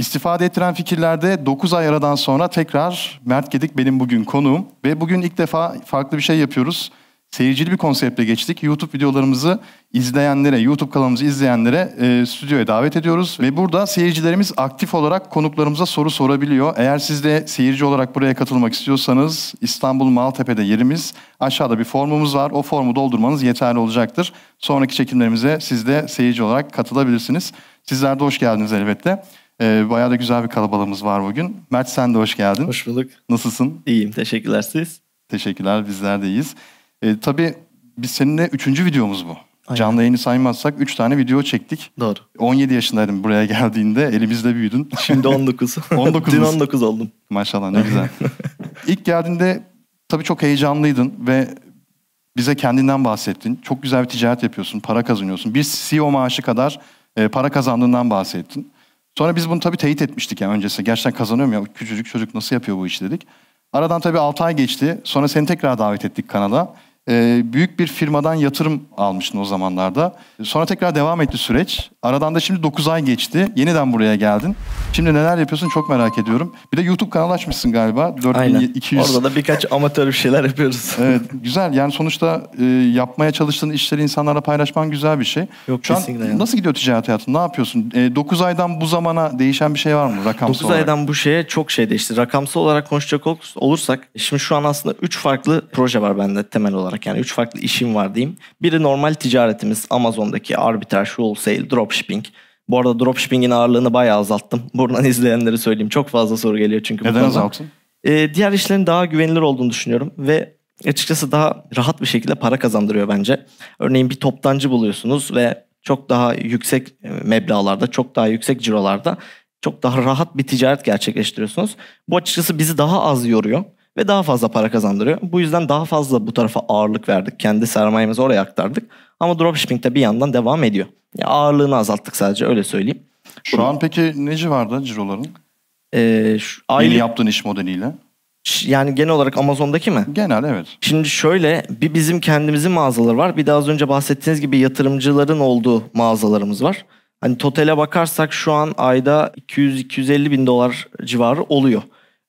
İstifade ettiren fikirlerde 9 ay aradan sonra tekrar Mert Gedik benim bugün konuğum. Ve bugün ilk defa farklı bir şey yapıyoruz. Seyircili bir konseptle geçtik. YouTube videolarımızı izleyenlere, YouTube kanalımızı izleyenlere e, stüdyoya davet ediyoruz. Ve burada seyircilerimiz aktif olarak konuklarımıza soru sorabiliyor. Eğer siz de seyirci olarak buraya katılmak istiyorsanız İstanbul Maltepe'de yerimiz. Aşağıda bir formumuz var. O formu doldurmanız yeterli olacaktır. Sonraki çekimlerimize siz de seyirci olarak katılabilirsiniz. Sizler de hoş geldiniz elbette. Ee, bayağı da güzel bir kalabalığımız var bugün. Mert sen de hoş geldin. Hoş bulduk. Nasılsın? İyiyim. Teşekkürler siz. Teşekkürler. Bizler de iyiyiz. Ee, tabii biz seninle üçüncü videomuz bu. Aynen. Canlı yayını saymazsak üç tane video çektik. Doğru. 17 yaşındaydım buraya geldiğinde. Elimizde büyüdün. Şimdi 19. 19 Dün musun? 19 oldum. Maşallah ne güzel. İlk geldiğinde tabii çok heyecanlıydın ve bize kendinden bahsettin. Çok güzel bir ticaret yapıyorsun, para kazanıyorsun. Bir CEO maaşı kadar e, para kazandığından bahsettin. Sonra biz bunu tabii teyit etmiştik yani öncesi. Gerçekten kazanıyorum ya küçücük çocuk nasıl yapıyor bu işi dedik. Aradan tabii 6 ay geçti. Sonra seni tekrar davet ettik kanala. Ee, büyük bir firmadan yatırım almıştın o zamanlarda. Sonra tekrar devam etti süreç. Aradan da şimdi 9 ay geçti. Yeniden buraya geldin. Şimdi neler yapıyorsun çok merak ediyorum. Bir de YouTube kanalı açmışsın galiba. Aynen. 4200. Orada da birkaç amatör bir şeyler yapıyoruz. Evet güzel yani sonuçta e, yapmaya çalıştığın işleri insanlarla paylaşman güzel bir şey. Yok, Şu an yani. nasıl gidiyor ticaret hayatın? Ne yapıyorsun? 9 aydan bu zamana değişen bir şey var mı rakamsal 9 olarak? aydan bu şeye çok şey değişti. Rakamsal olarak konuşacak ol- olursak şimdi şu an aslında 3 farklı proje var bende temel olarak. Yani 3 farklı işim var diyeyim. Biri normal ticaretimiz Amazon'daki arbitraj, wholesale, dropshipping. Bu arada dropshipping'in ağırlığını bayağı azalttım. Buradan izleyenlere söyleyeyim. Çok fazla soru geliyor çünkü Neden azaltın? Ee, diğer işlerin daha güvenilir olduğunu düşünüyorum ve açıkçası daha rahat bir şekilde para kazandırıyor bence. Örneğin bir toptancı buluyorsunuz ve çok daha yüksek e, meblağlarda, çok daha yüksek cirolarda çok daha rahat bir ticaret gerçekleştiriyorsunuz. Bu açıkçası bizi daha az yoruyor ve daha fazla para kazandırıyor. Bu yüzden daha fazla bu tarafa ağırlık verdik. Kendi sermayemizi oraya aktardık. Ama dropshipping de bir yandan devam ediyor. Ya ağırlığını azalttık sadece öyle söyleyeyim. Şu an peki ne civarda ciroların? Ee, şu Yeni aylık, yaptığın iş modeliyle. yani genel olarak Amazon'daki mi? Genel evet. Şimdi şöyle bir bizim kendimizin mağazaları var. Bir de az önce bahsettiğiniz gibi yatırımcıların olduğu mağazalarımız var. Hani totale bakarsak şu an ayda 200-250 bin dolar civarı oluyor.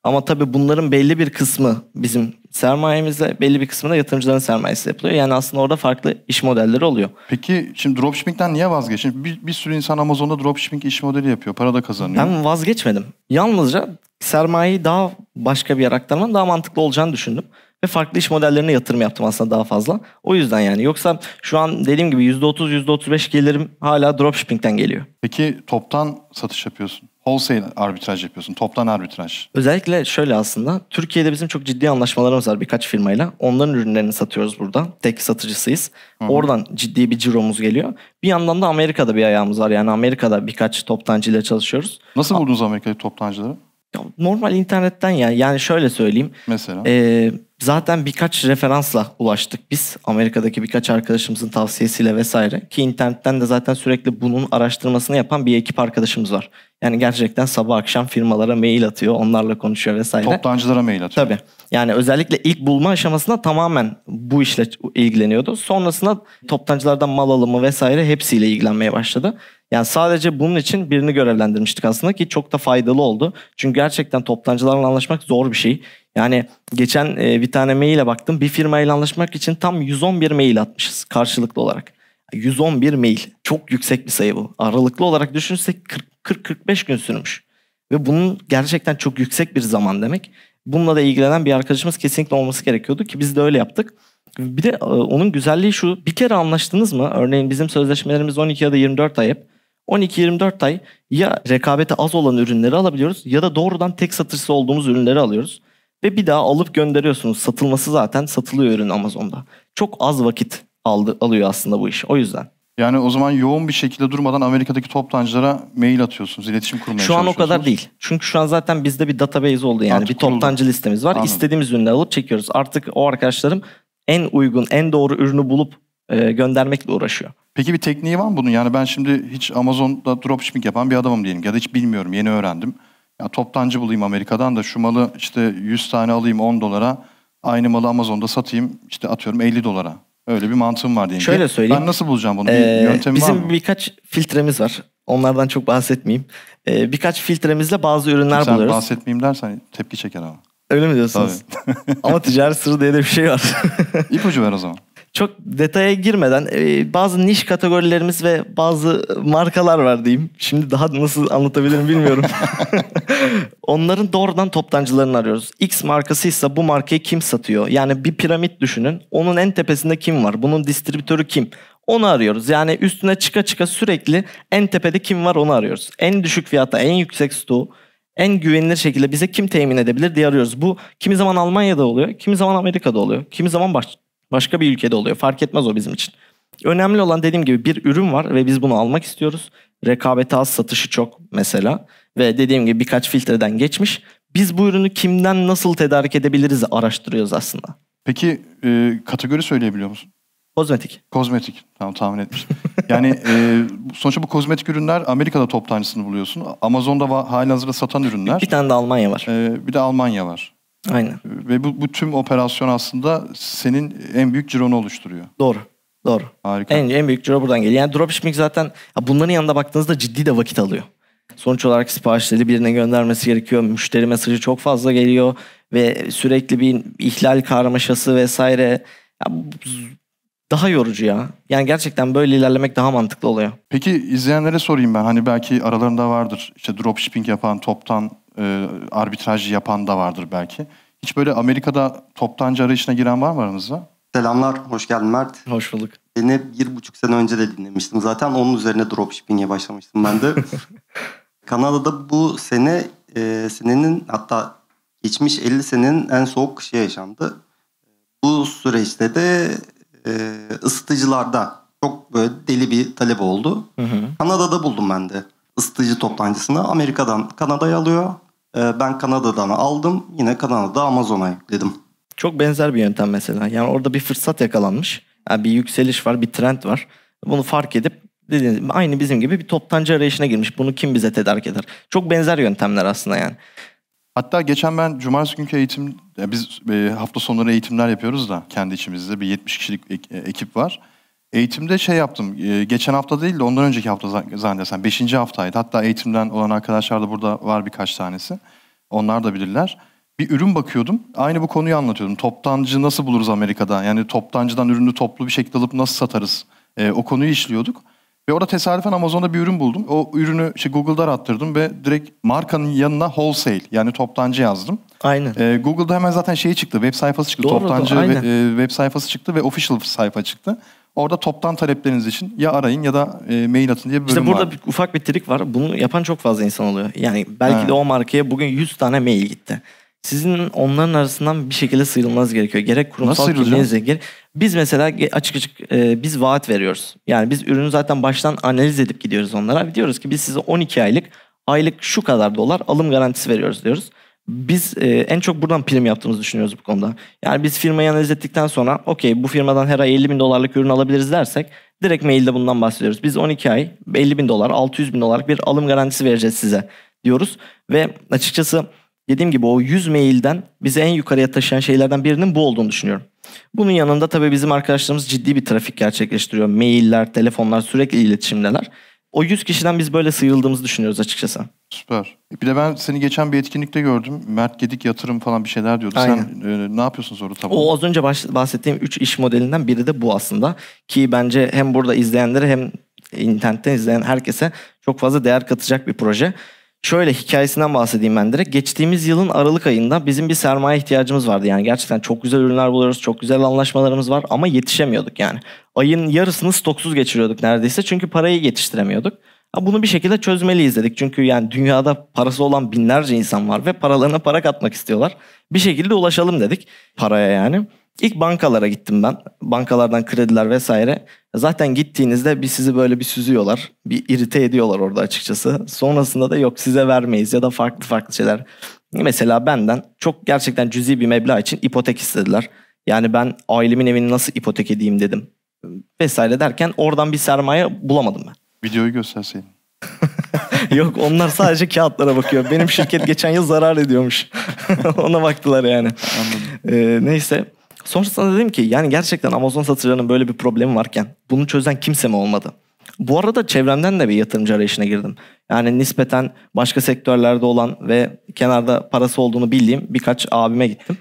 Ama tabii bunların belli bir kısmı bizim sermayemizle belli bir kısmı da yatırımcıların sermayesi yapılıyor. Yani aslında orada farklı iş modelleri oluyor. Peki şimdi dropshipping'den niye vazgeçtin? Bir, bir sürü insan Amazon'da dropshipping iş modeli yapıyor. Para da kazanıyor. Ben vazgeçmedim. Yalnızca sermayeyi daha başka bir yere aktarmanın daha mantıklı olacağını düşündüm. Ve farklı iş modellerine yatırım yaptım aslında daha fazla. O yüzden yani. Yoksa şu an dediğim gibi %30, %35 gelirim hala dropshipping'ten geliyor. Peki toptan satış yapıyorsun. Wholesale arbitraj yapıyorsun. Toptan arbitraj. Özellikle şöyle aslında. Türkiye'de bizim çok ciddi anlaşmalarımız var birkaç firmayla. Onların ürünlerini satıyoruz burada. Tek satıcısıyız. Oradan ciddi bir ciromuz geliyor. Bir yandan da Amerika'da bir ayağımız var. Yani Amerika'da birkaç toptancıyla çalışıyoruz. Nasıl buldunuz Amerika'daki toptancıları? Ya normal internetten ya. Yani şöyle söyleyeyim. Mesela. Ee, zaten birkaç referansla ulaştık biz. Amerika'daki birkaç arkadaşımızın tavsiyesiyle vesaire. Ki internetten de zaten sürekli bunun araştırmasını yapan bir ekip arkadaşımız var. Yani gerçekten sabah akşam firmalara mail atıyor. Onlarla konuşuyor vesaire. Toptancılara mail atıyor. Tabii. Yani özellikle ilk bulma aşamasında tamamen bu işle ilgileniyordu. Sonrasında toptancılardan mal alımı vesaire hepsiyle ilgilenmeye başladı. Yani sadece bunun için birini görevlendirmiştik aslında ki çok da faydalı oldu. Çünkü gerçekten toptancılarla anlaşmak zor bir şey. Yani geçen e, bir tane maile baktım. Bir firmayla anlaşmak için tam 111 mail atmışız karşılıklı olarak. 111 mail. Çok yüksek bir sayı bu. Aralıklı olarak düşünürsek 40-45 gün sürmüş. Ve bunun gerçekten çok yüksek bir zaman demek. Bununla da ilgilenen bir arkadaşımız kesinlikle olması gerekiyordu ki biz de öyle yaptık. Bir de e, onun güzelliği şu. Bir kere anlaştınız mı? Örneğin bizim sözleşmelerimiz 12 ya da 24 ay hep. 12-24 ay ya rekabeti az olan ürünleri alabiliyoruz ya da doğrudan tek satıcısı olduğumuz ürünleri alıyoruz. Ve bir daha alıp gönderiyorsunuz. Satılması zaten satılıyor ürün Amazon'da. Çok az vakit aldı, alıyor aslında bu iş. O yüzden. Yani o zaman yoğun bir şekilde durmadan Amerika'daki toptancılara mail atıyorsunuz, iletişim kurmaya Şu an o kadar değil. Çünkü şu an zaten bizde bir database oldu yani. Artık bir kuruldu. toptancı listemiz var. Anladım. İstediğimiz ürünleri alıp çekiyoruz. Artık o arkadaşlarım en uygun, en doğru ürünü bulup e, göndermekle uğraşıyor. Peki bir tekniği var mı bunun? Yani ben şimdi hiç Amazon'da dropshipping yapan bir adamım diyelim ya da hiç bilmiyorum, yeni öğrendim. Ya toptancı bulayım Amerika'dan da şu malı işte 100 tane alayım 10 dolara, aynı malı Amazon'da satayım işte atıyorum 50 dolara. Öyle bir mantığım var diyelim. Şöyle söyleyeyim. Ben nasıl bulacağım bunu? Bir Ee, yöntemi var bizim mı? birkaç filtremiz var. Onlardan çok bahsetmeyeyim. Ee, birkaç filtremizle bazı ürünler Sen buluyoruz. bahsetmeyeyim dersen tepki çeker ama. Öyle mi diyorsunuz? Ama ticaret sırrı diye de bir şey var. İpucu ver o zaman. Çok detaya girmeden e, bazı niş kategorilerimiz ve bazı markalar var diyeyim. Şimdi daha nasıl anlatabilirim bilmiyorum. Onların doğrudan toptancılarını arıyoruz. X markasıysa bu markayı kim satıyor? Yani bir piramit düşünün. Onun en tepesinde kim var? Bunun distribütörü kim? Onu arıyoruz. Yani üstüne çıka çıka sürekli en tepede kim var onu arıyoruz. En düşük fiyata, en yüksek stoğu, en güvenilir şekilde bize kim temin edebilir diye arıyoruz. Bu kimi zaman Almanya'da oluyor, kimi zaman Amerika'da oluyor, kimi zaman baş, başka bir ülkede oluyor. Fark etmez o bizim için. Önemli olan dediğim gibi bir ürün var ve biz bunu almak istiyoruz. Rekabeti az, satışı çok mesela. Ve dediğim gibi birkaç filtreden geçmiş. Biz bu ürünü kimden nasıl tedarik edebiliriz araştırıyoruz aslında. Peki e, kategori söyleyebiliyor musun? Kozmetik. Kozmetik. Tamam tahmin etmiştim. Yani e, sonuçta bu kozmetik ürünler Amerika'da toptancısını buluyorsun. Amazon'da va- halihazırda satan ürünler. Bir tane de Almanya var. E, bir de Almanya var. Aynen. Ve bu, bu tüm operasyon aslında senin en büyük cironu oluşturuyor. Doğru. Doğru. Harika. En, en büyük ciro buradan geliyor. Yani dropshipping zaten bunların yanında baktığınızda ciddi de vakit alıyor. Sonuç olarak siparişleri birine göndermesi gerekiyor. Müşteri mesajı çok fazla geliyor ve sürekli bir ihlal karmaşası vesaire. Ya daha yorucu ya. Yani gerçekten böyle ilerlemek daha mantıklı oluyor. Peki izleyenlere sorayım ben. Hani belki aralarında vardır. İşte dropshipping yapan, toptan e, arbitraj yapan da vardır belki. Hiç böyle Amerika'da toptancı arayışına giren var mı aranızda? Selamlar, hoş geldin Mert. Hoş bulduk. Seni bir buçuk sene önce de dinlemiştim zaten. Onun üzerine dropshipping'e başlamıştım ben de. Kanada'da bu sene e, senenin hatta geçmiş 50 senenin en soğuk kışı yaşandı. Bu süreçte de e, ısıtıcılarda çok böyle deli bir talep oldu. Hı hı. Kanada'da buldum ben de ısıtıcı toptancısını. Amerika'dan Kanada'ya alıyor. E, ben Kanada'dan aldım. Yine Kanada'da Amazon'a yükledim. Çok benzer bir yöntem mesela. Yani orada bir fırsat yakalanmış. Yani bir yükseliş var, bir trend var. Bunu fark edip dediğiniz gibi aynı bizim gibi bir toptancı arayışına girmiş. Bunu kim bize tedarik eder? Çok benzer yöntemler aslında yani. Hatta geçen ben cumartesi günkü eğitim, ya biz e, hafta sonları eğitimler yapıyoruz da kendi içimizde bir 70 kişilik e, ekip var. Eğitimde şey yaptım, e, geçen hafta değil de ondan önceki hafta za- zannedersem 5. haftaydı. Hatta eğitimden olan arkadaşlar da burada var birkaç tanesi. Onlar da bilirler. Bir ürün bakıyordum, aynı bu konuyu anlatıyordum. Toptancı nasıl buluruz Amerika'da? Yani toptancıdan ürünü toplu bir şekilde alıp nasıl satarız? O konuyu işliyorduk. Ve orada tesadüfen Amazon'da bir ürün buldum. O ürünü işte Google'da arattırdım ve direkt markanın yanına wholesale yani toptancı yazdım. Aynen. Ee, Google'da hemen zaten şeyi çıktı, web sayfası çıktı, Doğru, toptancı doğru, ve- e, web sayfası çıktı ve official sayfa çıktı. Orada toptan talepleriniz için ya arayın ya da e, mail atın diye bir bölüm İşte burada var. bir, ufak bir trik var. Bunu yapan çok fazla insan oluyor. Yani belki Evet. de o markaya bugün 100 tane mail gitti. Sizin onların arasından bir şekilde sıyrılmanız gerekiyor. Gerek kurumsal kimliğinizle gerek... Biz mesela açık açık e, biz vaat veriyoruz. Yani biz ürünü zaten baştan analiz edip gidiyoruz onlara. Diyoruz ki biz size 12 aylık aylık şu kadar dolar alım garantisi veriyoruz diyoruz. Biz e, en çok buradan prim yaptığımızı düşünüyoruz bu konuda. Yani biz firmayı analiz ettikten sonra okey bu firmadan her ay 50 bin dolarlık ürün alabiliriz dersek direkt mailde bundan bahsediyoruz. Biz 12 ay 50 bin dolar 600 bin dolarlık bir alım garantisi vereceğiz size diyoruz. Ve açıkçası dediğim gibi o 100 mailden bizi en yukarıya taşıyan şeylerden birinin bu olduğunu düşünüyorum. Bunun yanında tabii bizim arkadaşlarımız ciddi bir trafik gerçekleştiriyor. Mailler, telefonlar sürekli iletişimdeler. O 100 kişiden biz böyle sıyrıldığımızı düşünüyoruz açıkçası. Süper. Bir de ben seni geçen bir etkinlikte gördüm. Mert Gedik yatırım falan bir şeyler diyordu. Aynen. Sen e, ne yapıyorsunuz orada tam? O az önce bahsettiğim 3 iş modelinden biri de bu aslında. Ki bence hem burada izleyenlere hem internetten izleyen herkese çok fazla değer katacak bir proje. Şöyle hikayesinden bahsedeyim ben direkt. Geçtiğimiz yılın Aralık ayında bizim bir sermaye ihtiyacımız vardı. Yani gerçekten çok güzel ürünler buluyoruz, çok güzel anlaşmalarımız var ama yetişemiyorduk yani. Ayın yarısını stoksuz geçiriyorduk neredeyse çünkü parayı yetiştiremiyorduk. Bunu bir şekilde çözmeliyiz dedik. Çünkü yani dünyada parası olan binlerce insan var ve paralarına para katmak istiyorlar. Bir şekilde ulaşalım dedik paraya yani. İlk bankalara gittim ben. Bankalardan krediler vesaire. Zaten gittiğinizde bir sizi böyle bir süzüyorlar. Bir irite ediyorlar orada açıkçası. Sonrasında da yok size vermeyiz ya da farklı farklı şeyler. Mesela benden çok gerçekten cüzi bir meblağ için ipotek istediler. Yani ben ailemin evini nasıl ipotek edeyim dedim. Vesaire derken oradan bir sermaye bulamadım ben. Videoyu gösterseydin. Yok onlar sadece kağıtlara bakıyor. Benim şirket geçen yıl zarar ediyormuş. Ona baktılar yani. Anladım. Ee, neyse. Sonrasında dedim ki yani gerçekten Amazon satıcılarının böyle bir problemi varken bunu çözen kimse mi olmadı? Bu arada çevremden de bir yatırımcı arayışına girdim. Yani nispeten başka sektörlerde olan ve kenarda parası olduğunu bildiğim birkaç abime gittim.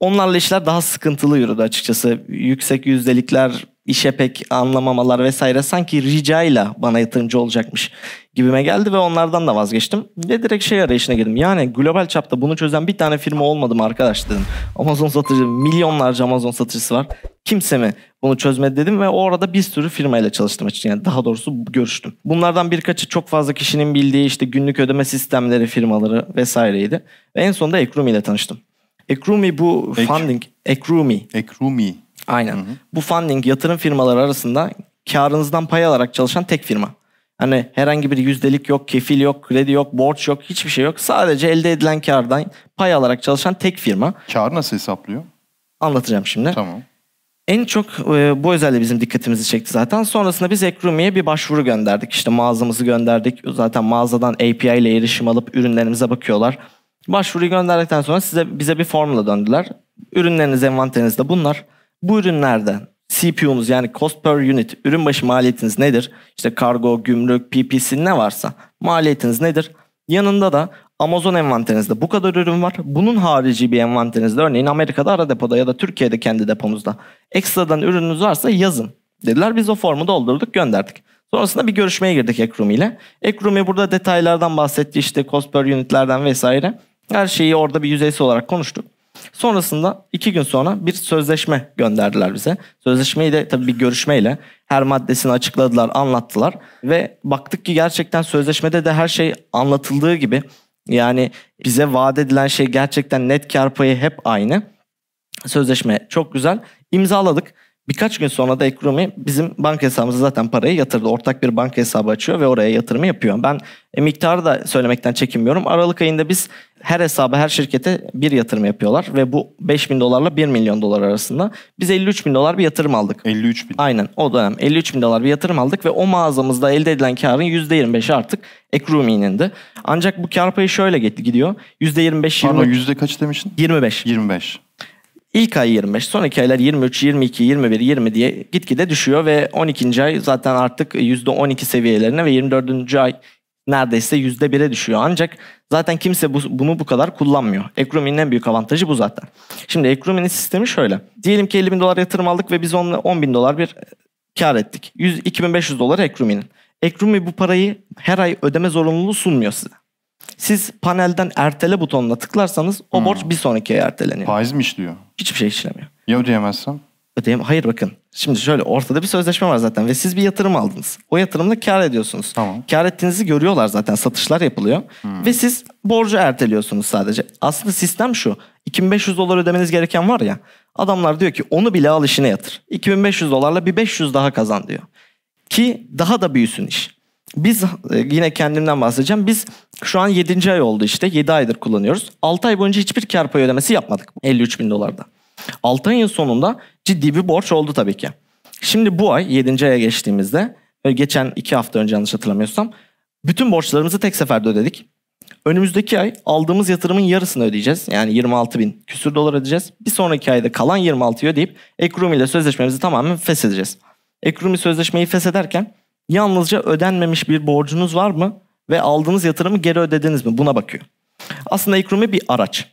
Onlarla işler daha sıkıntılı yürüdü açıkçası. Yüksek yüzdelikler, işe pek anlamamalar vesaire sanki ricayla bana yatırımcı olacakmış gibime geldi ve onlardan da vazgeçtim. Ve direkt şey arayışına girdim. Yani global çapta bunu çözen bir tane firma olmadı mı arkadaş dedim. Amazon satıcı, milyonlarca Amazon satıcısı var. Kimse mi bunu çözmedi dedim ve o arada bir sürü firmayla çalıştım açıkçası. Yani daha doğrusu görüştüm. Bunlardan birkaçı çok fazla kişinin bildiği işte günlük ödeme sistemleri firmaları vesaireydi. Ve en sonunda Ekrumi ile tanıştım. Ekrumi bu Ek- funding, Ekrumi Ekrumi. Aynen. Bu funding yatırım firmaları arasında karınızdan pay alarak çalışan tek firma. Hani herhangi bir yüzdelik yok, kefil yok, kredi yok, borç yok, hiçbir şey yok. Sadece elde edilen kardan pay alarak çalışan tek firma. Kârı nasıl hesaplıyor? Anlatacağım şimdi. Tamam. En çok e, bu özelliği bizim dikkatimizi çekti zaten. Sonrasında biz Ekrumi'ye bir başvuru gönderdik. İşte mağazamızı gönderdik. Zaten mağazadan API ile erişim alıp ürünlerimize bakıyorlar. Başvuruyu gönderdikten sonra size bize bir formla döndüler. Ürünleriniz envanterinizde bunlar. Bu ürünlerden CPU'nuz yani cost per unit, ürün başı maliyetiniz nedir? İşte kargo, gümrük, PPC ne varsa maliyetiniz nedir? Yanında da Amazon envanterinizde bu kadar ürün var. Bunun harici bir envanterinizde örneğin Amerika'da ara depoda ya da Türkiye'de kendi depomuzda ekstradan ürününüz varsa yazın dediler. Biz o formu doldurduk gönderdik. Sonrasında bir görüşmeye girdik Ekrumi ile. Ekrumi burada detaylardan bahsetti işte cost per unitlerden vesaire. Her şeyi orada bir yüzeysel olarak konuştuk. Sonrasında iki gün sonra bir sözleşme gönderdiler bize. Sözleşmeyi de tabii bir görüşmeyle her maddesini açıkladılar, anlattılar. Ve baktık ki gerçekten sözleşmede de her şey anlatıldığı gibi. Yani bize vaat edilen şey gerçekten net kar payı hep aynı. Sözleşme çok güzel. İmzaladık. Birkaç gün sonra da Ekrumi bizim banka hesabımıza zaten parayı yatırdı. Ortak bir banka hesabı açıyor ve oraya yatırımı yapıyor. Ben e, miktarı da söylemekten çekinmiyorum. Aralık ayında biz her hesaba, her şirkete bir yatırım yapıyorlar. Ve bu 5 bin dolarla 1 milyon dolar arasında. Biz 53 bin dolar bir yatırım aldık. 53 bin. Aynen o dönem 53 bin dolar bir yatırım aldık ve o mağazamızda elde edilen karın %25'i artık Ekrumi'nindi. Ancak bu kar payı şöyle gidiyor. %25, Pardon 20, yüzde kaç demiştin? 25. 25. İlk ay 25, sonraki aylar 23, 22, 21, 20 diye gitgide düşüyor ve 12. ay zaten artık %12 seviyelerine ve 24. ay neredeyse %1'e düşüyor. Ancak zaten kimse bu, bunu bu kadar kullanmıyor. Ekrumi'nin en büyük avantajı bu zaten. Şimdi Ekrumi'nin sistemi şöyle. Diyelim ki 50 bin dolar yatırım aldık ve biz onunla 10 bin dolar bir kar ettik. 100, 2500 dolar Ekrumi'nin. Ekrumi bu parayı her ay ödeme zorunluluğu sunmuyor size. Siz panelden ertele butonuna tıklarsanız o borç bir sonraki ay erteleniyor. Faiz mi işliyor? Hiçbir şey işlemiyor. Ya ödeyemezsem? Ödeyem Hayır bakın. Şimdi şöyle ortada bir sözleşme var zaten ve siz bir yatırım aldınız. O yatırımla kar ediyorsunuz. Tamam. Kar ettiğinizi görüyorlar zaten. Satışlar yapılıyor. Ve siz borcu erteliyorsunuz sadece. Aslında sistem şu. 2500 dolar ödemeniz gereken var ya. Adamlar diyor ki onu bile al işine yatır. 2500 dolarla bir 500 daha kazan diyor. Ki daha da büyüsün iş. Biz e, yine kendimden bahsedeceğim. Biz şu an 7. ay oldu işte. 7 aydır kullanıyoruz. 6 ay boyunca hiçbir kar payı ödemesi yapmadık. 53 bin dolarda. 6 ayın sonunda ciddi bir borç oldu tabii ki. Şimdi bu ay 7. aya geçtiğimizde e, geçen 2 hafta önce yanlış hatırlamıyorsam bütün borçlarımızı tek seferde ödedik. Önümüzdeki ay aldığımız yatırımın yarısını ödeyeceğiz. Yani 26 bin küsür dolar ödeyeceğiz. Bir sonraki ayda kalan 26'yı ödeyip Ekrumi ile sözleşmemizi tamamen feshedeceğiz. Ekrumi sözleşmeyi feshederken yalnızca ödenmemiş bir borcunuz var mı ve aldığınız yatırımı geri ödediniz mi buna bakıyor. Aslında Ekrumi bir araç.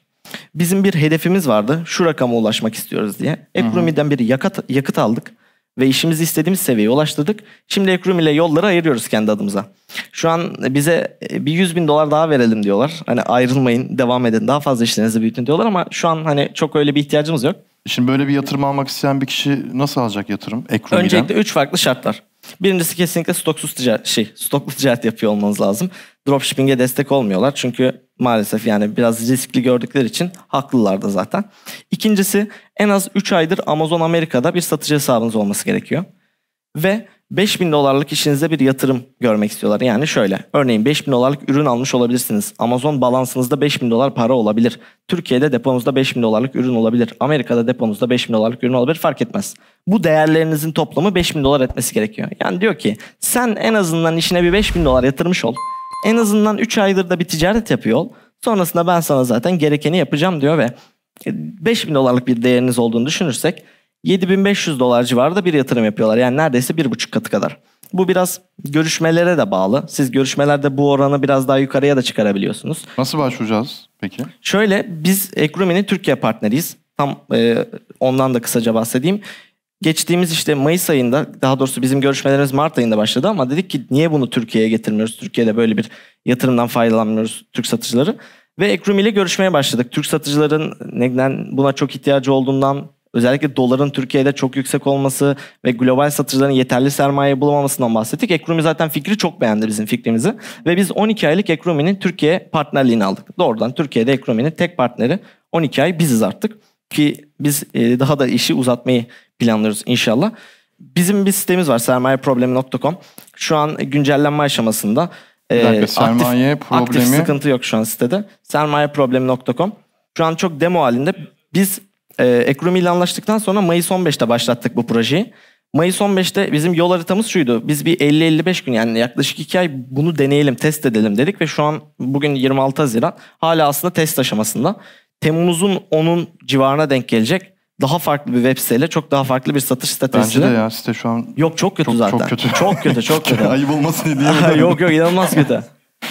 Bizim bir hedefimiz vardı. Şu rakama ulaşmak istiyoruz diye. Ekrumi'den bir yakıt, yakıt aldık ve işimizi istediğimiz seviyeye ulaştırdık. Şimdi Ekrum ile yolları ayırıyoruz kendi adımıza. Şu an bize bir 100 bin dolar daha verelim diyorlar. Hani ayrılmayın, devam edin, daha fazla işlerinizi büyütün diyorlar ama şu an hani çok öyle bir ihtiyacımız yok. Şimdi böyle bir yatırım almak isteyen bir kişi nasıl alacak yatırım? Ekrumi'den. Öncelikle 3 farklı şart var. Birincisi kesinlikle stoksuz ticaret, şey, stoklu ticaret yapıyor olmanız lazım. Dropshipping'e destek olmuyorlar çünkü maalesef yani biraz riskli gördükleri için haklılar da zaten. İkincisi en az 3 aydır Amazon Amerika'da bir satıcı hesabınız olması gerekiyor. Ve 5000 dolarlık işinize bir yatırım görmek istiyorlar. Yani şöyle örneğin 5000 dolarlık ürün almış olabilirsiniz. Amazon balansınızda 5000 dolar para olabilir. Türkiye'de deponuzda 5000 dolarlık ürün olabilir. Amerika'da deponuzda 5000 dolarlık ürün olabilir fark etmez. Bu değerlerinizin toplamı 5000 dolar etmesi gerekiyor. Yani diyor ki sen en azından işine bir 5000 dolar yatırmış ol. En azından 3 aydır da bir ticaret yapıyor ol. Sonrasında ben sana zaten gerekeni yapacağım diyor ve 5000 dolarlık bir değeriniz olduğunu düşünürsek 7500 dolar civarında bir yatırım yapıyorlar. Yani neredeyse bir buçuk katı kadar. Bu biraz görüşmelere de bağlı. Siz görüşmelerde bu oranı biraz daha yukarıya da çıkarabiliyorsunuz. Nasıl başvuracağız peki? Şöyle biz Ekrumi'nin Türkiye partneriyiz. Tam e, ondan da kısaca bahsedeyim. Geçtiğimiz işte Mayıs ayında daha doğrusu bizim görüşmelerimiz Mart ayında başladı ama dedik ki niye bunu Türkiye'ye getirmiyoruz? Türkiye'de böyle bir yatırımdan faydalanmıyoruz Türk satıcıları. Ve Ekrumi ile görüşmeye başladık. Türk satıcıların neden buna çok ihtiyacı olduğundan özellikle doların Türkiye'de çok yüksek olması ve global satıcıların yeterli sermaye bulamamasından bahsettik. Ekrumi zaten fikri çok beğendi bizim fikrimizi. Ve biz 12 aylık Ekrumi'nin Türkiye partnerliğini aldık. Doğrudan Türkiye'de Ekrumi'nin tek partneri 12 ay biziz artık. Ki biz e, daha da işi uzatmayı planlıyoruz inşallah. Bizim bir sitemiz var sermayeproblemi.com. Şu an güncellenme aşamasında. Bir E, dakika, sermaye aktif, problemi- Aktif sıkıntı yok şu an sitede. Sermayeproblemi.com. Şu an çok demo halinde. Biz e, Ekrumi ile anlaştıktan sonra Mayıs 15'te başlattık bu projeyi. Mayıs 15'te bizim yol haritamız şuydu. Biz bir 50-55 gün yani yaklaşık 2 ay bunu deneyelim, test edelim dedik ve şu an bugün 26 Haziran hala aslında test aşamasında. Temmuz'un 10'un civarına denk gelecek. Daha farklı bir web siteyle çok daha farklı bir satış Bence stratejisiyle. de ya site şu an Yok çok kötü Çok- zaten. çok kötü. Çok kötü, çok kötü. ayıp olmasın diye yok yok inanılmaz kötü.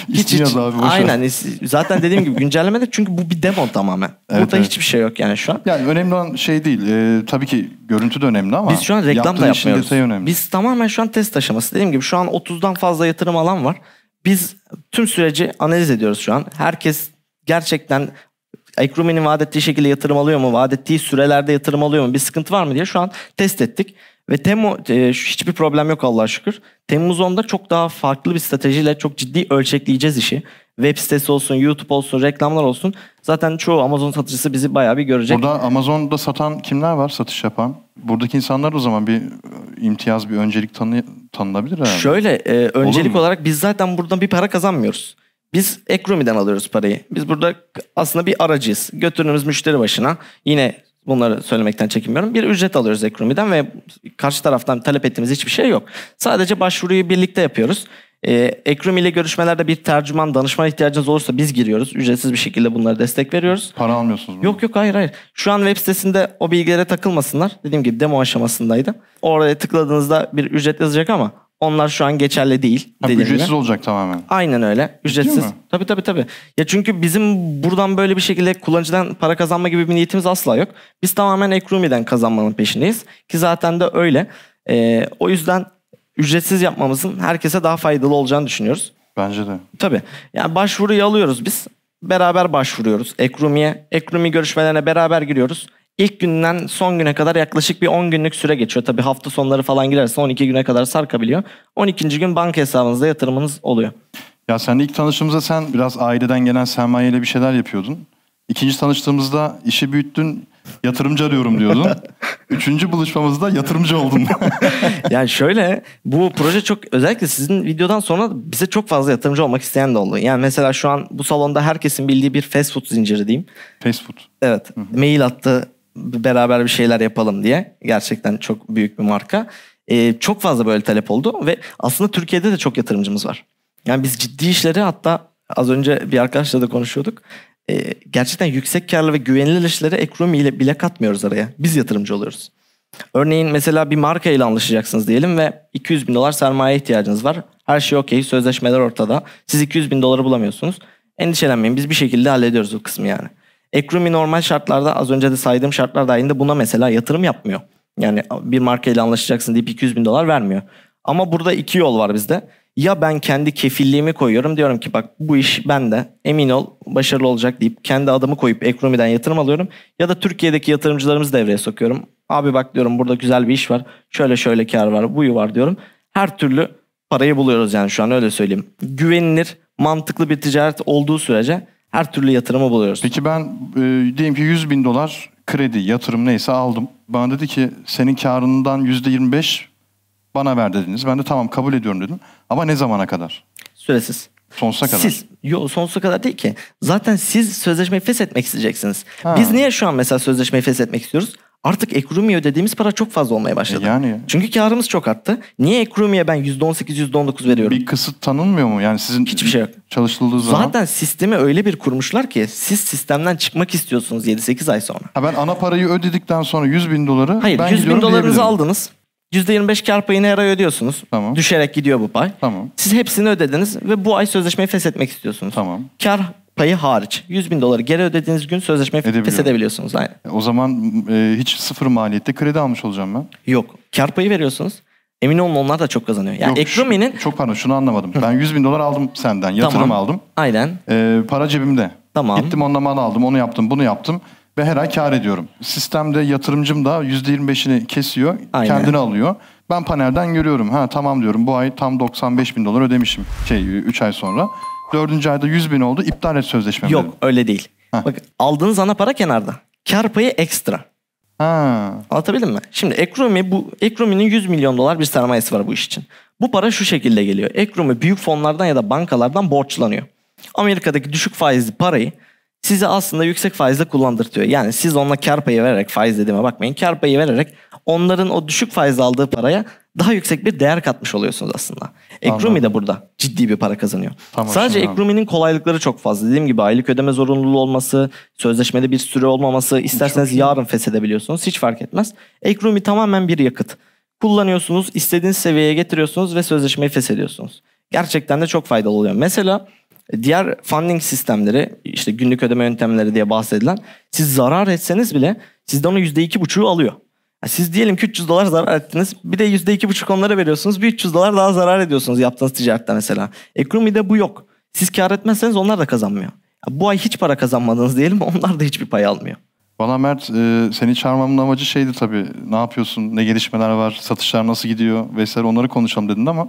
İsmi yaz abi, boş. Aynen. Zaten dediğim gibi güncellemede çünkü bu bir demo tamamen. Evet, Burada evet. hiçbir şey yok yani şu an. Yani önemli olan şey değil. e, tabii ki görüntü de önemli ama Biz şu an reklam da yapmıyoruz. önemli. Biz tamamen şu an test aşaması. Dediğim gibi şu an 30'dan fazla yatırım alan var. Biz tüm süreci analiz ediyoruz şu an. Herkes gerçekten Ekrumi'nin vaat ettiği şekilde yatırım alıyor mu? Vaat ettiği sürelerde yatırım alıyor mu? Bir sıkıntı var mı diye şu an test ettik. Ve Temo, e, hiçbir problem yok Allah'a şükür. Temmuz 10'da çok daha farklı bir stratejiyle çok ciddi ölçekleyeceğiz işi. Web sitesi olsun, YouTube olsun, reklamlar olsun. Zaten çoğu Amazon satıcısı bizi bayağı bir görecek. Burada Amazon'da satan kimler var satış yapan? Buradaki insanlar o zaman bir e, imtiyaz, bir öncelik tanı, tanınabilir herhalde. Şöyle e, öncelik olarak biz zaten buradan bir para kazanmıyoruz. Biz Ekrumi'den alıyoruz parayı. Biz burada aslında bir aracıyız. Götürdüğümüz müşteri başına yine bunları söylemekten çekinmiyorum. Bir ücret alıyoruz Ekrumi'den ve karşı taraftan talep ettiğimiz hiçbir şey yok. Sadece başvuruyu birlikte yapıyoruz. E, Ekrumi ile görüşmelerde bir tercüman, danışman ihtiyacınız olursa biz giriyoruz. Ücretsiz bir şekilde bunları destek veriyoruz. Para almıyorsunuz. Yok yok hayır hayır. Şu an web sitesinde o bilgilere takılmasınlar. Dediğim gibi demo aşamasındaydı. Oraya tıkladığınızda bir ücret yazacak ama onlar şu an geçerli değil. Ha, dediğim gibi. ücretsiz olacak tamamen. Aynen öyle. Ücretsiz. mi? Tabii tabii tabii. Ya çünkü bizim buradan böyle bir şekilde kullanıcıdan para kazanma gibi bir niyetimiz asla yok. Biz tamamen Ekrumi'den kazanmanın peşindeyiz. Ki zaten de öyle. Ee, o yüzden ücretsiz yapmamızın herkese daha faydalı olacağını düşünüyoruz. Bence de. Tabii. Yani başvuruyu alıyoruz biz. Beraber başvuruyoruz Ekrumi'ye. Ekrumi görüşmelerine beraber giriyoruz. İlk günden son güne kadar yaklaşık bir 10 günlük süre geçiyor. Tabii hafta sonları falan girerse 12 güne kadar sarkabiliyor. 12. gün banka hesabınızda yatırımınız oluyor. Ya sen ilk tanıştığımızda sen biraz aileden gelen sermayeyle bir şeyler yapıyordun. İkinci tanıştığımızda işi büyüttün, yatırımcı arıyorum diyordun. Üçüncü buluşmamızda yatırımcı oldun. Yani şöyle bu proje çok özellikle sizin videodan sonra bize çok fazla yatırımcı olmak isteyen de oldu. Yani mesela şu an bu salonda herkesin bildiği bir fast food zinciri diyeyim. Fast food. Evet. Mail attı beraber bir şeyler yapalım diye. Gerçekten çok büyük bir marka. Ee, çok fazla böyle talep oldu ve aslında Türkiye'de de çok yatırımcımız var. Yani biz ciddi işleri hatta az önce bir arkadaşla da konuşuyorduk. Ee, gerçekten yüksek karlı ve güvenilir işleri Ekrumi ile bile katmıyoruz araya. Biz yatırımcı oluyoruz. Örneğin mesela bir marka ile anlaşacaksınız diyelim ve 200 bin dolar sermaye ihtiyacınız var. Her şey okey, sözleşmeler ortada. Siz 200 bin doları bulamıyorsunuz. Endişelenmeyin biz bir şekilde hallediyoruz o kısmı yani. Ekrumi normal şartlarda az önce de saydığım şartlar dahilinde buna mesela yatırım yapmıyor. Yani bir marka ile anlaşacaksın deyip 200 bin dolar vermiyor. Ama burada iki yol var bizde. Ya ben kendi kefilliğimi koyuyorum diyorum ki bak bu iş bende emin ol başarılı olacak deyip kendi adımı koyup Ekrumi'den yatırım alıyorum. Ya da Türkiye'deki yatırımcılarımızı devreye sokuyorum. Abi bak diyorum burada güzel bir iş var. Şöyle şöyle kar var buyu var diyorum. Her türlü parayı buluyoruz yani şu an öyle söyleyeyim. Güvenilir mantıklı bir ticaret olduğu sürece her türlü yatırımı buluyoruz. Peki ben e, diyelim ki 100 bin dolar kredi, yatırım neyse aldım. Bana dedi ki senin karından yüzde 25 bana ver dediniz. Ben de tamam kabul ediyorum dedim. Ama ne zamana kadar? Süresiz. Sonsuza kadar. Siz, yok sonsuza kadar değil ki. Zaten siz sözleşmeyi feshetmek isteyeceksiniz. Ha. Biz niye şu an mesela sözleşmeyi feshetmek istiyoruz? Artık Ekrumi'ye ödediğimiz para çok fazla olmaya başladı. E yani. Çünkü karımız çok arttı. Niye Ekrumi'ye ben %18, %19 veriyorum? Bir kısıt tanınmıyor mu? Yani sizin Hiçbir şey yok. çalışıldığı zaman. Zaten sistemi öyle bir kurmuşlar ki siz sistemden çıkmak istiyorsunuz 7-8 ay sonra. Ha ben ana parayı ödedikten sonra 100 bin doları Hayır ben 100 bin dolarınızı aldınız. %25 kar payını her ay ödüyorsunuz. Tamam. Düşerek gidiyor bu pay. Tamam. Siz hepsini ödediniz ve bu ay sözleşmeyi feshetmek istiyorsunuz. Tamam. Kar payı hariç 100 bin doları geri ödediğiniz gün sözleşmeyi feshedebiliyorsunuz. Aynen. O zaman e, hiç sıfır maliyette kredi almış olacağım ben. Yok. Kar payı veriyorsunuz. Emin olun onlar da çok kazanıyor. Yani Yok, şu- Çok pardon şunu anlamadım. Ben 100 bin dolar aldım senden. Yatırım Tamam. aldım. aynen E, para cebimde. Tamam. Gittim onunla mal aldım. Onu yaptım. Bunu yaptım. Ve her ay kar ediyorum. Sistemde yatırımcım da %25'ini kesiyor. Aynen. Kendini alıyor. Ben panelden görüyorum. Ha tamam diyorum. Bu ay tam 95 bin dolar ödemişim. Şey 3 ay sonra. Dördüncü ayda 100 bin oldu. İptal et sözleşmemi. yok dedim. öyle değil. Heh. Bak aldığınız ana para kenarda. Kar payı ekstra. Ha. Anlatabildim mi? Şimdi Ekrumi bu Ekrumi'nin 100 milyon dolar bir sermayesi var bu iş için. Bu para şu şekilde geliyor. Ekrumi büyük fonlardan ya da bankalardan borçlanıyor. Amerika'daki düşük faizli parayı size aslında yüksek faizle kullandırtıyor. Yani siz onunla kar payı vererek faiz dediğime bakmayın. Kar payı vererek onların o düşük faizle aldığı paraya daha yüksek bir değer katmış oluyorsunuz aslında. Ekrumi de burada ciddi bir para kazanıyor. Tamam, Sadece şimdi Ekrumi'nin kolaylıkları çok fazla. Dediğim gibi aylık ödeme zorunluluğu olması, sözleşmede bir süre olmaması, isterseniz yarın feshedebiliyorsunuz. Hiç fark etmez. Ekrumi tamamen bir yakıt. Kullanıyorsunuz, istediğiniz seviyeye getiriyorsunuz ve sözleşmeyi feshediyorsunuz. Gerçekten de çok faydalı oluyor. Mesela diğer funding sistemleri, işte günlük ödeme yöntemleri diye bahsedilen, siz zarar etseniz bile sizden o %2,5'u alıyor. Ya Siz diyelim ki 300 dolar zarar ettiniz. Bir de %2,5 onlara veriyorsunuz. Bir 300 dolar daha zarar ediyorsunuz yaptığınız ticarette mesela. Ekonomide bu yok. Siz kar etmezseniz onlar da kazanmıyor. Bu ay hiç para kazanmadınız diyelim onlar da hiçbir pay almıyor. Valla Mert e, seni çağırmamın amacı şeydi tabii. Ne yapıyorsun? Ne gelişmeler var? Satışlar nasıl gidiyor? Vesaire onları konuşalım dedin ama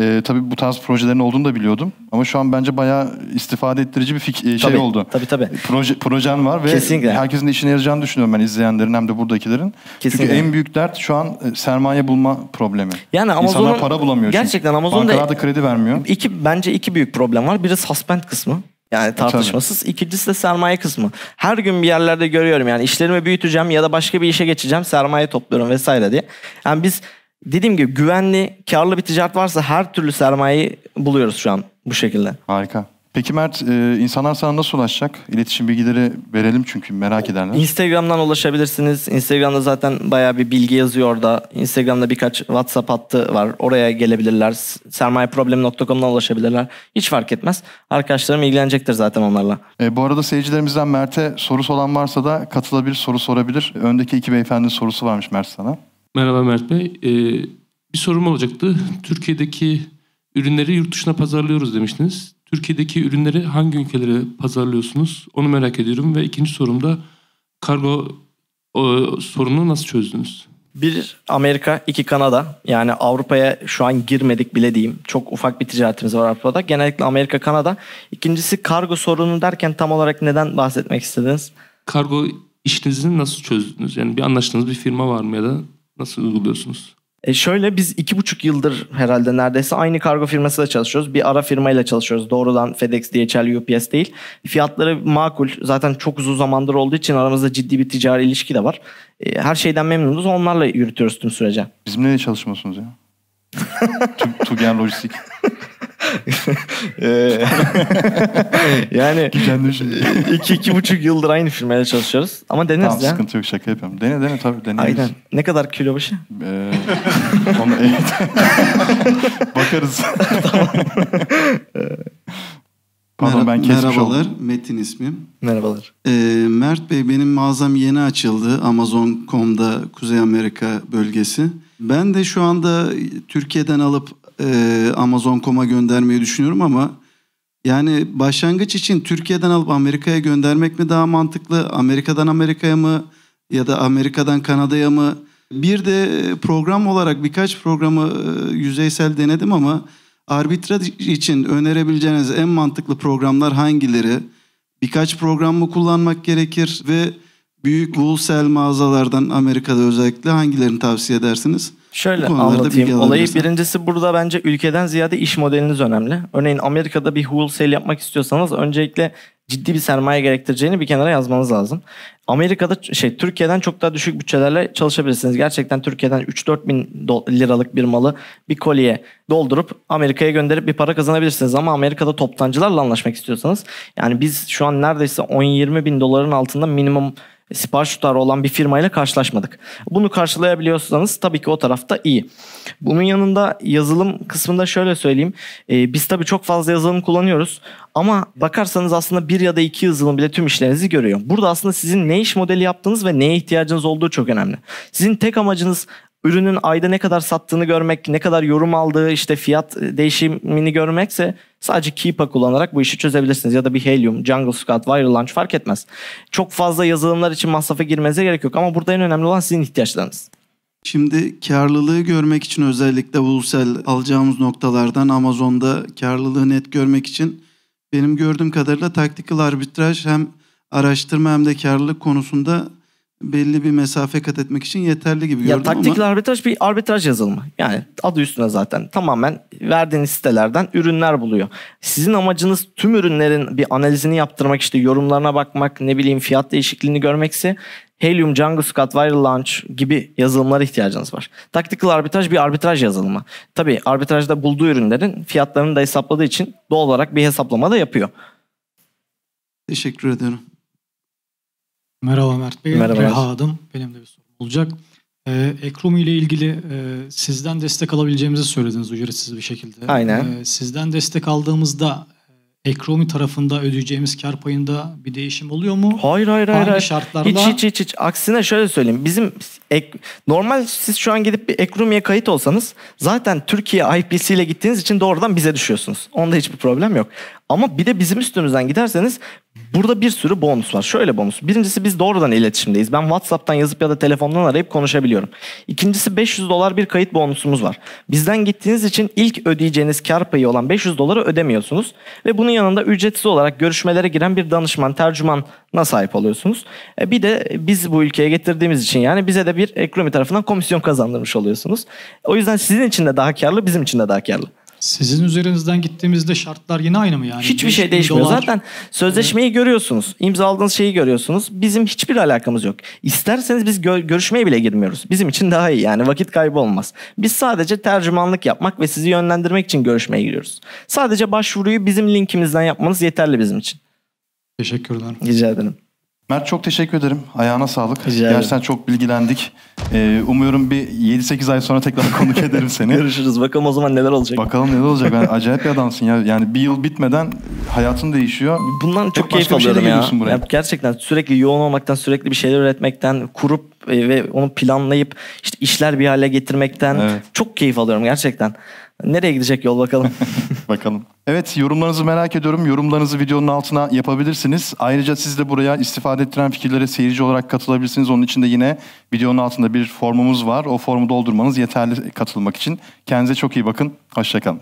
e, tabii bu tarz projelerin olduğunu da biliyordum. Ama şu an bence bayağı istifade ettirici bir fik- e, şey Tabii, oldu. Tabii tabii. Proje, projen var ve Kesinlikle. herkesin de işine yarayacağını düşünüyorum ben izleyenlerin hem de buradakilerin. Kesinlikle. Çünkü en büyük dert şu an e, sermaye bulma problemi. Yani Amazon'un- İnsanlar para bulamıyor çünkü. Gerçekten Amazon'da- Bankalar da kredi vermiyor. İki, bence iki büyük problem var. Biri suspend kısmı. Yani tartışmasız. İkincisi de sermaye kısmı. Her gün bir yerlerde görüyorum yani işlerimi büyüteceğim ya da başka bir işe geçeceğim. Sermaye topluyorum vesaire diye. Yani biz dediğim gibi güvenli, karlı bir ticaret varsa her türlü sermayeyi buluyoruz şu an bu şekilde. Harika. Peki Mert e, insanlar sana nasıl ulaşacak? İletişim bilgileri verelim çünkü merak ederler. Instagram'dan ulaşabilirsiniz. Instagram'da zaten bayağı bir bilgi yazıyor orada. Instagram'da birkaç WhatsApp hattı var. Oraya gelebilirler. Sermayeproblemi.com'dan ulaşabilirler. Hiç fark etmez. Arkadaşlarım ilgilenecektir zaten onlarla. E, bu arada seyircilerimizden Mert'e sorusu olan varsa da katılabilir, soru sorabilir. Öndeki iki beyefendinin sorusu varmış Mert sana. Merhaba Mert Bey. Ee, bir sorum olacaktı. Türkiye'deki ürünleri yurt dışına pazarlıyoruz demiştiniz. Türkiye'deki ürünleri hangi ülkelere pazarlıyorsunuz? Onu merak ediyorum. Ve ikinci sorum da kargo o, sorununu nasıl çözdünüz? Bir Amerika, iki Kanada. Yani Avrupa'ya şu an girmedik bile diyeyim. Çok ufak bir ticaretimiz var Avrupa'da. Genellikle Amerika, Kanada. İkincisi kargo sorunu derken tam olarak neden bahsetmek istediniz? Kargo işinizi nasıl çözdünüz? Yani bir anlaştığınız bir firma var mı ya da nasıl uyguluyorsunuz? E şöyle biz iki buçuk yıldır herhalde neredeyse aynı kargo firmasıyla çalışıyoruz. Bir ara firmayla çalışıyoruz. Doğrudan FedEx, DHL, UPS değil. Fiyatları makul. Zaten çok uzun zamandır olduğu için aramızda ciddi bir ticari ilişki de var. E, Her şeyden memnunuz. Onlarla yürütüyoruz tüm sürece. Bizimle de çalışmıyorsunuz ya. Tu- Tugen Lojistik. yani Kendi şimdi. iki, iki buçuk yıldır aynı firmayla çalışıyoruz. Ama deneriz Tamam ya. sıkıntı yok şaka yapıyorum. Dene dene tabii deneriz. Aynen. Ne kadar kilo başı? Ee, onu, evet. Bakarız. Pardon ben kesmiş Merhabalar, oldum. Metin ismim. Merhabalar. Ee, Mert Bey benim mağazam yeni açıldı Amazon.com'da Kuzey Amerika bölgesi. Ben de şu anda Türkiye'den alıp e, Amazon.com'a göndermeyi düşünüyorum ama yani başlangıç için Türkiye'den alıp Amerika'ya göndermek mi daha mantıklı? Amerika'dan Amerika'ya mı ya da Amerika'dan Kanada'ya mı? Bir de program olarak birkaç programı e, yüzeysel denedim ama arbitraj için önerebileceğiniz en mantıklı programlar hangileri? Birkaç program mı kullanmak gerekir ve büyük wholesale mağazalardan Amerika'da özellikle hangilerini tavsiye edersiniz? Şöyle anlatayım. Olayı alabilirsen. birincisi burada bence ülkeden ziyade iş modeliniz önemli. Örneğin Amerika'da bir wholesale yapmak istiyorsanız öncelikle ciddi bir sermaye gerektireceğini bir kenara yazmanız lazım. Amerika'da şey Türkiye'den çok daha düşük bütçelerle çalışabilirsiniz. Gerçekten Türkiye'den 3-4 bin liralık bir malı bir kolye doldurup Amerika'ya gönderip bir para kazanabilirsiniz. Ama Amerika'da toptancılarla anlaşmak istiyorsanız yani biz şu an neredeyse 10-20 bin doların altında minimum sipariş tutarı olan bir firmayla karşılaşmadık. Bunu karşılayabiliyorsanız tabii ki o tarafta iyi. Bunun yanında yazılım kısmında şöyle söyleyeyim. Ee, biz tabii çok fazla yazılım kullanıyoruz. Ama bakarsanız aslında bir ya da iki yazılım bile tüm işlerinizi görüyor. Burada aslında sizin ne iş modeli yaptığınız ve neye ihtiyacınız olduğu çok önemli. Sizin tek amacınız ürünün ayda ne kadar sattığını görmek, ne kadar yorum aldığı, işte fiyat değişimini görmekse sadece Keepa kullanarak bu işi çözebilirsiniz. Ya da bir Helium, Jungle Scout, Viral Launch fark etmez. Çok fazla yazılımlar için masrafa girmenize gerek yok ama burada en önemli olan sizin ihtiyaçlarınız. Şimdi karlılığı görmek için özellikle Wholesale alacağımız noktalardan Amazon'da karlılığı net görmek için benim gördüğüm kadarıyla tactical arbitraj hem araştırma hem de karlılık konusunda belli bir mesafe kat etmek için yeterli gibi Ya gördüm taktikli ama arbitraj bir arbitraj yazılımı. Yani adı üstüne zaten tamamen verdiğiniz sitelerden ürünler buluyor. Sizin amacınız tüm ürünlerin bir analizini yaptırmak işte yorumlarına bakmak ne bileyim fiyat değişikliğini görmekse Helium, Django Scout, Viral Launch gibi yazılımlara ihtiyacınız var. Tactical arbitraj bir arbitraj yazılımı. Tabii arbitrajda bulduğu ürünlerin fiyatlarını da hesapladığı için doğal olarak bir hesaplama da yapıyor. teşekkür ederim. Merhaba Mert Bey. Merhabalar. Reha adım. Benim de bir sorum olacak. Ee, Ekrum ile ilgili e, sizden destek alabileceğimizi söylediniz ücretsiz bir şekilde. Aynen. Ee, sizden destek aldığımızda e, Ekromi tarafında ödeyeceğimiz kar payında bir değişim oluyor mu? Hayır hayır hayır. Hangi şartlarla? Hiç hiç hiç hiç. Aksine şöyle söyleyeyim. Bizim ek, normal siz şu an gidip bir Ekrumi'ye kayıt olsanız zaten Türkiye IPC ile gittiğiniz için doğrudan bize düşüyorsunuz. Onda hiçbir problem yok. Ama bir de bizim üstümüzden giderseniz burada bir sürü bonus var. Şöyle bonus. Birincisi biz doğrudan iletişimdeyiz. Ben WhatsApp'tan yazıp ya da telefondan arayıp konuşabiliyorum. İkincisi 500 dolar bir kayıt bonusumuz var. Bizden gittiğiniz için ilk ödeyeceğiniz kar payı olan 500 doları ödemiyorsunuz. Ve bunun yanında ücretsiz olarak görüşmelere giren bir danışman, tercümana sahip oluyorsunuz. E bir de biz bu ülkeye getirdiğimiz için yani bize de bir ekonomi tarafından komisyon kazandırmış oluyorsunuz. O yüzden sizin için de daha karlı, bizim için de daha karlı. Sizin üzerinizden gittiğimizde şartlar yine aynı mı yani? Hiçbir şey 5000 değişmiyor. dolar- Zaten sözleşmeyi görüyorsunuz. İmzaladığınız şeyi görüyorsunuz. Bizim hiçbir alakamız yok. İsterseniz biz gö- görüşmeye bile girmiyoruz. Bizim için daha iyi yani vakit kaybı olmaz. Biz sadece tercümanlık yapmak ve sizi yönlendirmek için görüşmeye giriyoruz. Sadece başvuruyu bizim linkimizden yapmanız yeterli bizim için. Teşekkürler. Rica ederim. Mert çok teşekkür ederim. Ayağına sağlık. Rica ederim. Gerçekten çok bilgilendik. Ee, umuyorum bir 7-8 ay sonra tekrar konuk ederim seni. Görüşürüz. Bakalım o zaman neler olacak. Bakalım neler olacak. Ben acayip bir adamsın ya. Yani bir yıl bitmeden hayatın değişiyor. Bundan çok Hep keyif şeyle alıyorum ya. buraya. ya. Gerçekten sürekli yoğun olmaktan, sürekli bir şeyler üretmekten, kurup e, ve onu planlayıp işte işler bir hale getirmekten Evet. çok keyif alıyorum gerçekten. Nereye gidecek yol bakalım. Bakalım. Evet yorumlarınızı merak ediyorum. Yorumlarınızı videonun altına yapabilirsiniz. Ayrıca siz de buraya istifade ettiren fikirlere seyirci olarak katılabilirsiniz. Onun için de yine videonun altında bir formumuz var. O formu doldurmanız yeterli katılmak için. Kendinize çok iyi bakın. Hoşçakalın.